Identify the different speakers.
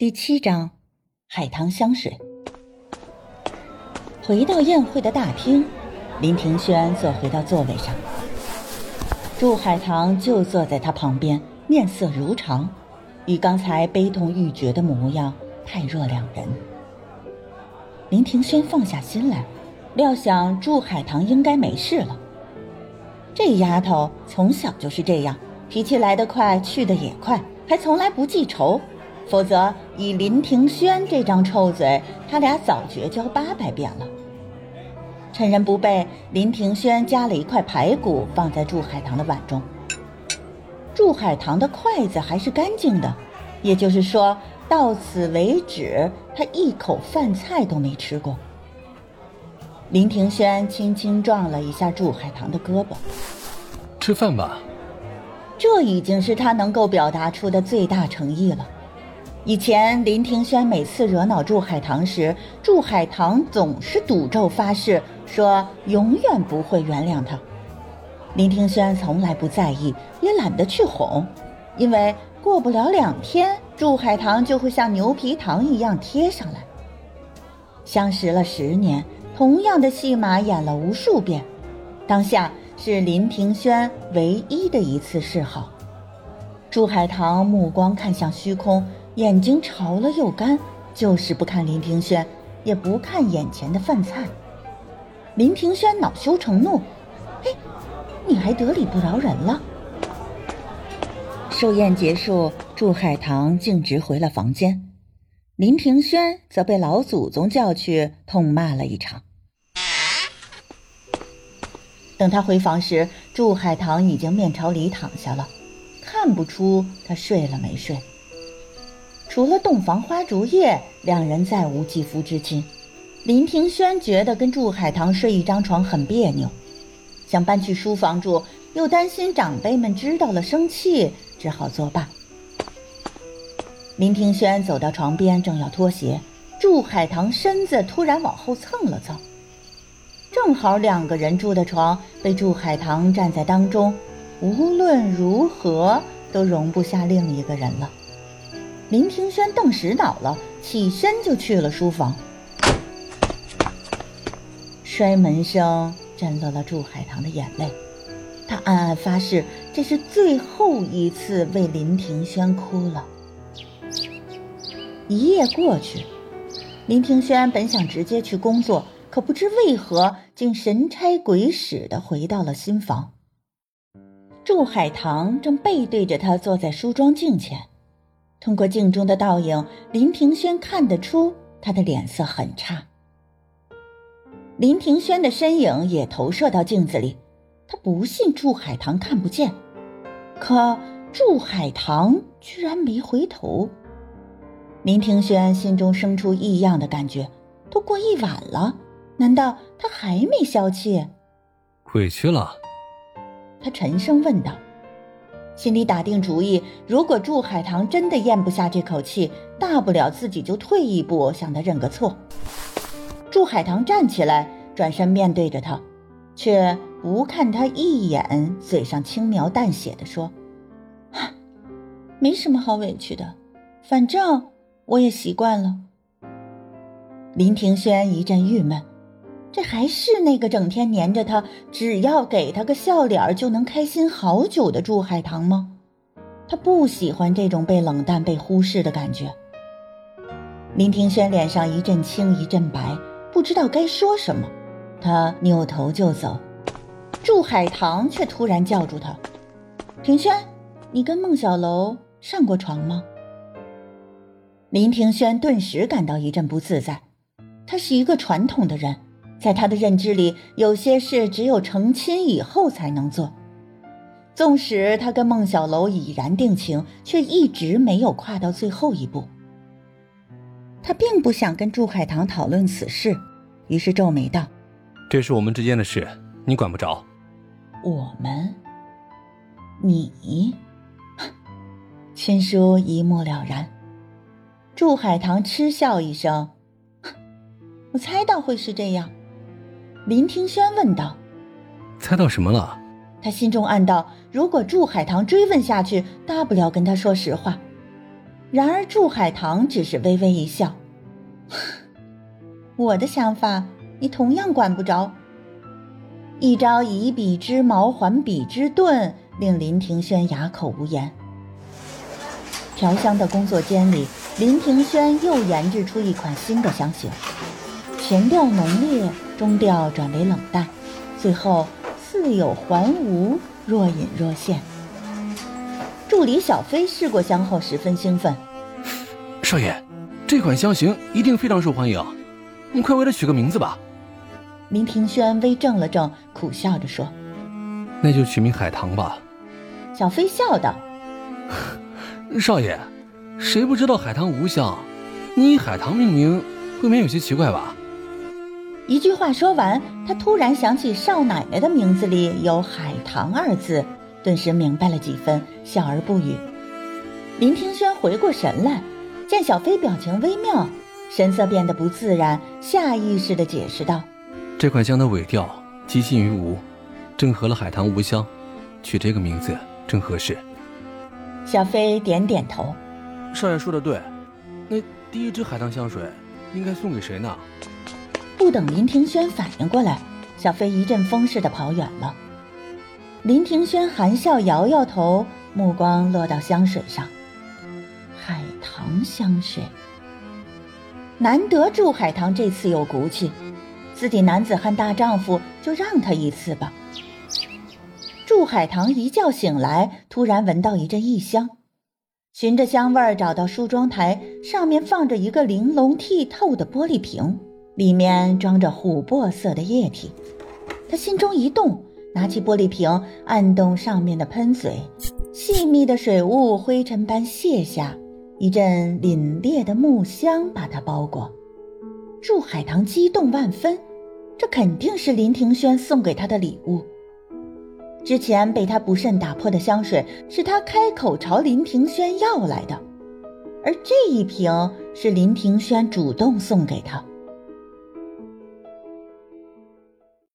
Speaker 1: 第七章，海棠香水。回到宴会的大厅，林庭轩坐回到座位上，祝海棠就坐在他旁边，面色如常，与刚才悲痛欲绝的模样判若两人。林庭轩放下心来，料想祝海棠应该没事了。这丫头从小就是这样，脾气来得快，去得也快，还从来不记仇。否则，以林庭轩这张臭嘴，他俩早绝交八百遍了。趁人不备，林庭轩夹了一块排骨放在祝海棠的碗中。祝海棠的筷子还是干净的，也就是说，到此为止，他一口饭菜都没吃过。林庭轩轻轻撞了一下祝海棠的胳膊：“
Speaker 2: 吃饭吧。”
Speaker 1: 这已经是他能够表达出的最大诚意了。以前林庭轩每次惹恼祝海棠时，祝海棠总是赌咒发誓，说永远不会原谅他。林庭轩从来不在意，也懒得去哄，因为过不了两天，祝海棠就会像牛皮糖一样贴上来。相识了十年，同样的戏码演了无数遍，当下是林庭轩唯一的一次示好。祝海棠目光看向虚空。眼睛潮了又干，就是不看林庭轩，也不看眼前的饭菜。林庭轩恼羞成怒：“嘿，你还得理不饶人了！”寿宴结束，祝海棠径直回了房间，林庭轩则被老祖宗叫去痛骂了一场。等他回房时，祝海棠已经面朝里躺下了，看不出他睡了没睡。除了洞房花烛夜，两人再无肌肤之亲。林庭轩觉得跟祝海棠睡一张床很别扭，想搬去书房住，又担心长辈们知道了生气，只好作罢。林庭轩走到床边，正要脱鞋，祝海棠身子突然往后蹭了蹭，正好两个人住的床被祝海棠站在当中，无论如何都容不下另一个人了。林庭轩顿时恼了，起身就去了书房。摔门声震落了祝海棠的眼泪，他暗暗发誓，这是最后一次为林庭轩哭了。一夜过去，林庭轩本想直接去工作，可不知为何竟神差鬼使的回到了新房。祝海棠正背对着他坐在梳妆镜前。通过镜中的倒影，林庭轩看得出他的脸色很差。林庭轩的身影也投射到镜子里，他不信祝海棠看不见，可祝海棠居然没回头。林庭轩心中生出异样的感觉，都过一晚了，难道他还没消气？
Speaker 2: 委屈了？
Speaker 1: 他沉声问道。心里打定主意，如果祝海棠真的咽不下这口气，大不了自己就退一步，向他认个错。祝海棠站起来，转身面对着他，却不看他一眼，嘴上轻描淡写的说：“没什么好委屈的，反正我也习惯了。”林庭轩一阵郁闷。这还是那个整天黏着他，只要给他个笑脸就能开心好久的祝海棠吗？他不喜欢这种被冷淡、被忽视的感觉。林庭轩脸上一阵青一阵白，不知道该说什么，他扭头就走。祝海棠却突然叫住他：“庭轩，你跟孟小楼上过床吗？”林庭轩顿时感到一阵不自在，他是一个传统的人。在他的认知里，有些事只有成亲以后才能做。纵使他跟孟小楼已然定情，却一直没有跨到最后一步。他并不想跟祝海棠讨论此事，于是皱眉道：“
Speaker 2: 这是我们之间的事，你管不着。”
Speaker 1: 我们，你，亲叔一目了然。祝海棠嗤笑一声：“ 我猜到会是这样。”林庭轩问道：“
Speaker 2: 猜到什么了？”
Speaker 1: 他心中暗道：“如果祝海棠追问下去，大不了跟他说实话。”然而祝海棠只是微微一笑：“ 我的想法，你同样管不着。”一招以彼之矛还彼之盾，令林庭轩哑口无言。调香的工作间里，林庭轩又研制出一款新的香型，前调浓烈，中调转为冷淡，最后似有还无，若隐若现。助理小飞试过香后，十分兴奋：“
Speaker 2: 少爷，这款香型一定非常受欢迎，你快为它取个名字吧。”
Speaker 1: 林庭轩微怔了怔，苦笑着说：“
Speaker 2: 那就取名海棠吧。”
Speaker 1: 小飞笑道：“
Speaker 2: 少爷，谁不知道海棠无香？你以海棠命名，未免有些奇怪吧？”
Speaker 1: 一句话说完，他突然想起少奶奶的名字里有“海棠”二字，顿时明白了几分，笑而不语。林庭轩回过神来，见小飞表情微妙，神色变得不自然，下意识地解释道。
Speaker 2: 这款香的尾调极近于无，正合了海棠无香，取这个名字正合适。
Speaker 1: 小飞点点头，
Speaker 2: 少爷说的对，那第一支海棠香水应该送给谁呢？
Speaker 1: 不等林庭轩反应过来，小飞一阵风似的跑远了。林庭轩含笑摇摇头，目光落到香水上，海棠香水。难得祝海棠这次有骨气。自己男子汉大丈夫，就让他一次吧。祝海棠一觉醒来，突然闻到一阵异香，循着香味儿找到梳妆台，上面放着一个玲珑剔透的玻璃瓶，里面装着琥珀色的液体。他心中一动，拿起玻璃瓶，按动上面的喷嘴，细密的水雾灰尘般泻下，一阵凛冽的木香把它包裹。祝海棠激动万分。这肯定是林庭轩送给他的礼物。之前被他不慎打破的香水，是他开口朝林庭轩要来的，而这一瓶是林庭轩主动送给他。